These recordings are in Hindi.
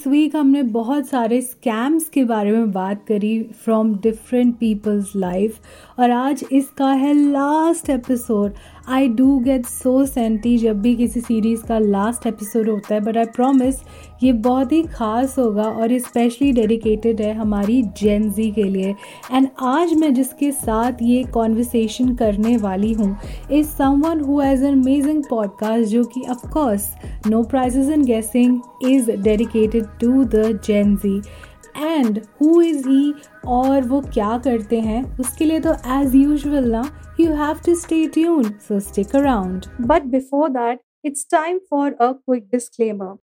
दिस वीक हमने बहुत सारे स्कैम्स के बारे में बात करी फ्रॉम डिफरेंट पीपल्स लाइफ और आज इसका है last episode I do get so senti जब भी किसी सीरीज़ का लास्ट एपिसोड होता है बट आई प्रॉमिस ये बहुत ही ख़ास होगा और ये स्पेशली डेडिकेटेड है हमारी जेनजी के लिए। एंड आज मैं जिसके साथ ये कॉन्वर्सेशन करने वाली हूँ is someone who has an amazing podcast जो कि of course no prizes in guessing is dedicated to the Gen Z and who is he और वो क्या करते हैं, उसके लिए तो एज यूजल ना you have to stay tune so stick around but before that it's time for a quick disclaimer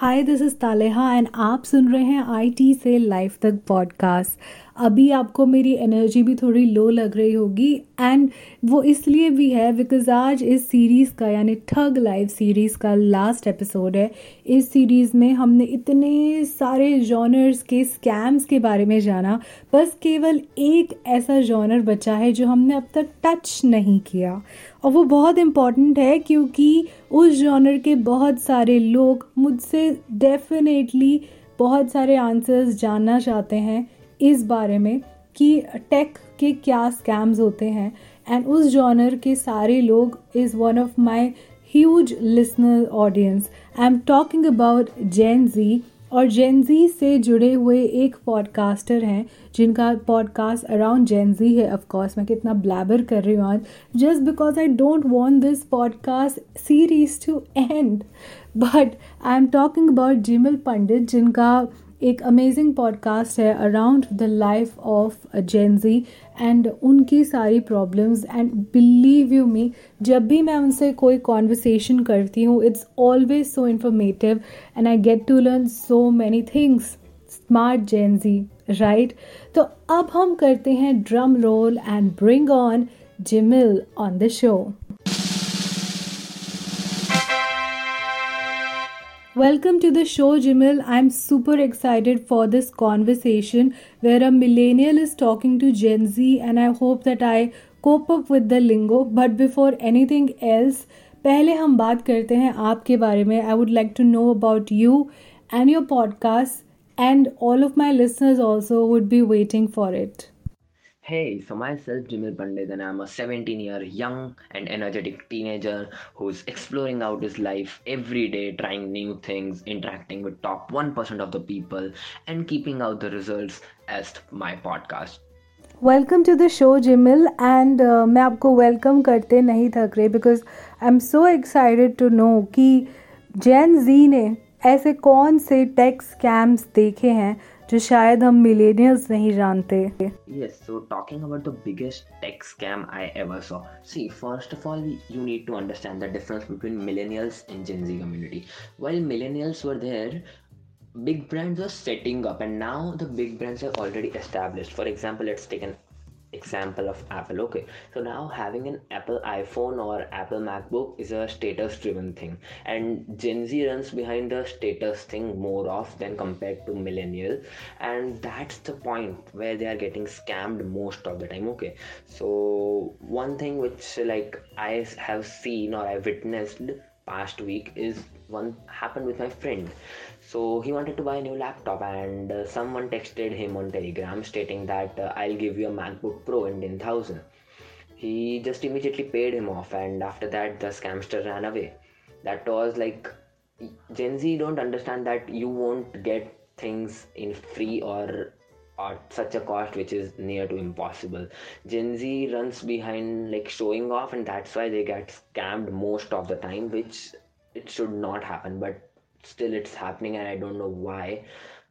Hi this is Taleha and आप सुन रहे हैं आईटी से लाइफ तक पॉडकास्ट अभी आपको मेरी एनर्जी भी थोड़ी लो लग रही होगी एंड वो इसलिए भी है बिकॉज़ आज इस सीरीज़ का, यानी ठग लाइव सीरीज़ का लास्ट एपिसोड है। इस सीरीज़ में हमने इतने सारे जॉनर्स के स्कैम्स के बारे में जाना, बस केवल एक ऐसा जॉनर बचा है जो हमने अब तक टच नहीं किया। और वो बहुत इंपॉर्टेंट है क्योंकि उस जॉनर के बहुत सारे लोग मुझसे डेफिनेटली बहुत सारे आंसर्स जानना चाहते हैं। इस बारे में कि टेक के क्या स्कैम्स होते हैं एंड उस जॉनर के सारे लोग is one of my huge listener audience I am talking about Gen Z और जेनजी से जुड़े हुए एक पॉडकास्टर हैं, जिनका पॉडकास्ट अराउंड जेनजी है ऑफकोर्स मैं कितना ब्लैबर कर रही हूँ आज just because I don't want this podcast series to end but I am talking about Jimil Pandit जिनका एक अमेजिंग पॉडकास्ट है around the life of Gen Z and उनकी सारी problems and believe you me जब भी मैं उनसे कोई कॉन्वर्सेशन करती हूँ it's always so informative and I get to learn so many things smart Gen Z right तो अब हम करते हैं drum roll and bring on Jimil on the show Welcome to the show, Jamil. I'm super excited for this conversation where a millennial is talking to Gen Z, and I hope that I cope up with the lingo. But before anything else, पहले हम बात करते हैं आपके बारे में I would like to know about you and your podcast and all of my listeners also would be waiting for it Hey, so myself Jimil Pandit and I'm a 17 year young and energetic teenager who's exploring out his life every day, trying new things, interacting with top 1% of the people and keeping out the results as my podcast. Welcome to the show Jimil and मैं आपको वेलकम करते नहीं थक रहे because I am so excited to know कि जैन जी ने ऐसे कौन से टेक स्कैम्स देखे हैं जो शायद हम मिलेनियल्स नहीं जानते so talking about the biggest tech scam i ever saw see first of all you need to understand the difference between millennials and gen z community while millennials were there big brands were setting up and now the big brands are already established for example let's take an example of apple okay. So now having an apple iphone or apple macbook is a status driven thing. And gen z runs behind the status thing more off than compared to millennial. And that's the point where they are getting scammed most of the time okay. So one thing which like i have seen or i witnessed past week is one happened with my friend so he wanted to buy a new laptop, and uh, someone texted him on Telegram stating that uh, I'll give you a MacBook Pro in 10,000. He just immediately paid him off, and after that, the scamster ran away. That was like Gen Z don't understand that you won't get things in free or at such a cost which is near to impossible gen z runs behind like showing off and that's why they get scammed most of the time which it should not happen but still it's happening and i don't know why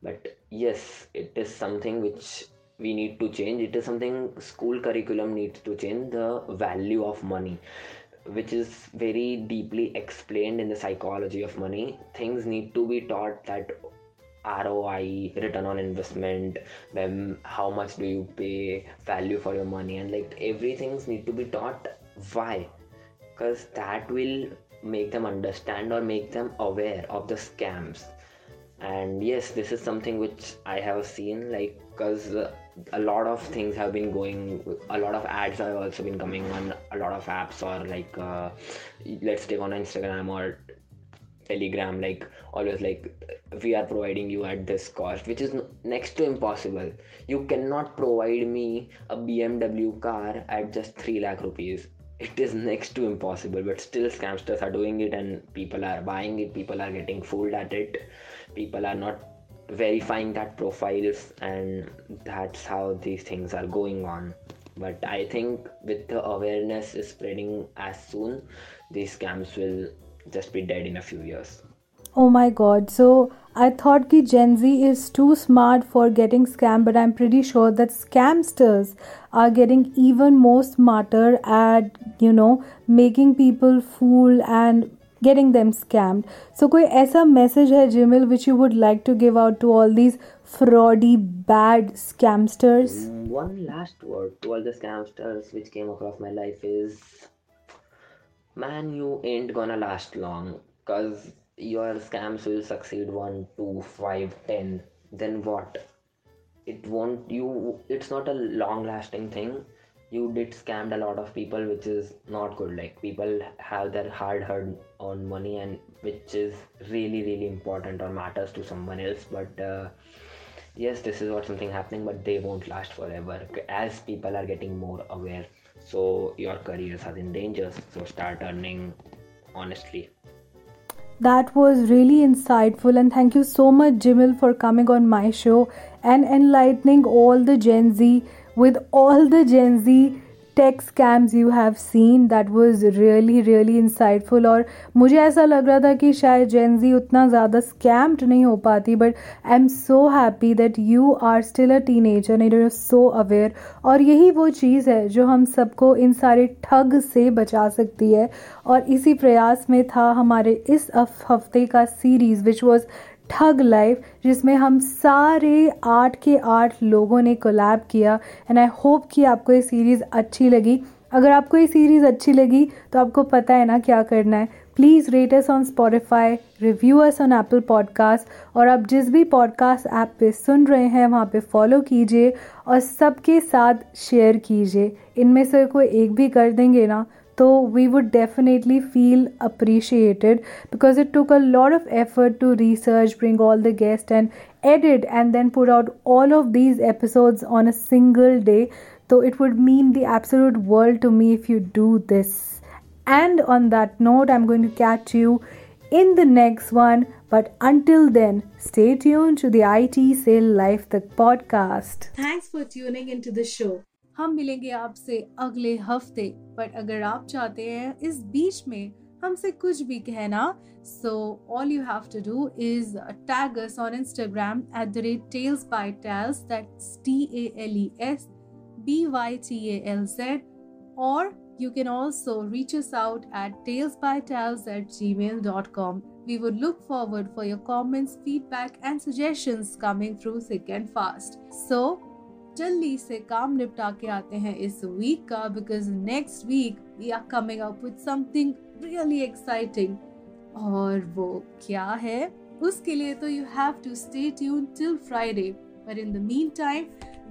but yes it is something which we need to change it is something school curriculum needs to change the value of money which is very deeply explained in the psychology of money things need to be taught that ROI, return on investment, then how much do you pay, value for your money, and like everything need to be taught. Why? Because that will make them understand or make them aware of the scams. And yes, this is something which I have seen, like, because a lot of things have been going, a lot of ads have also been coming on a lot of apps, or like, uh, let's take on Instagram or telegram like always like we are providing you at this cost which is next to impossible you cannot provide me a bmw car at just 3 lakh rupees it is next to impossible but still scamsters are doing it and people are buying it people are getting fooled at it people are not verifying that profiles and that's how these things are going on but i think with the awareness spreading as soon these scams will just be dead in a few years. Oh my god. So I thought that Gen Z is too smart for getting scammed, but I'm pretty sure that scamsters are getting even more smarter at, you know, making people fool and getting them scammed. So कोई ऐसा message है Jimil which you would like to give out to all these fraudy bad scamsters? One last word to all the scamsters which came across my life is man, you ain't gonna last long because your scams will succeed one, two, five, ten. Then what? It won't, you, it's not a long lasting thing. You did scammed a lot of people, which is not good. Like, people have their hard earned on money, and which is really, really important or matters to someone else. But, uh, yes this is what something happening but they won't last forever as people are getting more aware so your careers are in danger so start earning honestly that was really insightful and thank you so much Jimil for coming on my show and enlightening all the Gen Z with all the Gen Z tech scams you have seen that was really really insightful और मुझे ऐसा लग रहा था कि शायद जेनजी उतना ज़्यादा स्कैम्ड नहीं हो पाती but I am so happy that you are still a teenager and you're so aware और यही वो चीज़ है जो हम सबको इन सारे ठग से बचा सकती है और इसी प्रयास में था हमारे इस हफ़्ते का series which was thug life, जिसमें हम सारे आठ के आठ लोगों ने कोलैब किया। एंड आई होप कि आपको ये सीरीज़ अच्छी लगी। अगर आपको ये सीरीज़ अच्छी लगी तो आपको पता है ना क्या करना है। Please rate us on Spotify review us on Apple podcast और आप जिस भी पॉडकास्ट ऐप पे सुन रहे हैं, वहाँ पे फॉलो कीजिए और सबके साथ शेयर कीजिए। इनमें से कोई एक भी कर देंगे ना so we would definitely feel appreciated because it took a lot of effort to research bring all the guests and edit and then put out all of these episodes on a single day. So it would mean the absolute world to me if you do this. And on that note i'm going to catch you in the next one. But until then stay tuned to the IT Sale Life the podcast. Thanks for tuning into the show हम मिलेंगे आपसे अगले हफ़्ते पर अगर आप चाहते हैं इस बीच में हमसे कुछ भी कहना so all you have to do is tag us on Instagram at the rate tales by tales that's T A L E S B Y T L Z और you can also reach us out at tales by tales at Gmail dot com we would look forward for your comments feedback and suggestions coming through thick and fast so जल्दी से काम निपटा के आते हैं इस वीक का because next week we are coming up with something really exciting और वो क्या है? उसके लिए तो you have to stay tune till Friday पर in the mean time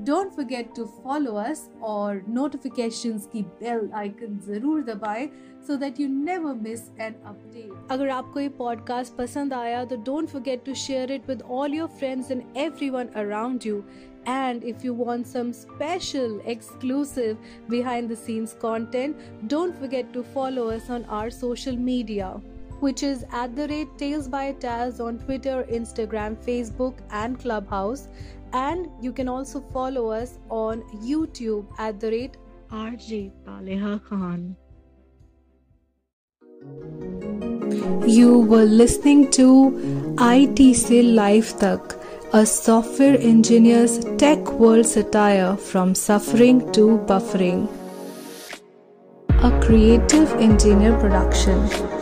don't forget to follow us और नोटिफिकेशंस की बेल आइकन ज़रूर दबाएँ so that you never miss an update अगर आपको ये पॉडकास्ट पसंद आया तो don't forget to share it with all your friends and everyone around you And if you want some special, exclusive, behind the scenes content, don't forget to follow us on our social media. which is at the rate Tales by Taz on Twitter, Instagram, Facebook, and Clubhouse. And you can also follow us on YouTube at the rate RJ Taleha Khan. You were listening to IT Se Life Tak, a software engineer's tech world satire from suffering to buffering. A creative engineer production.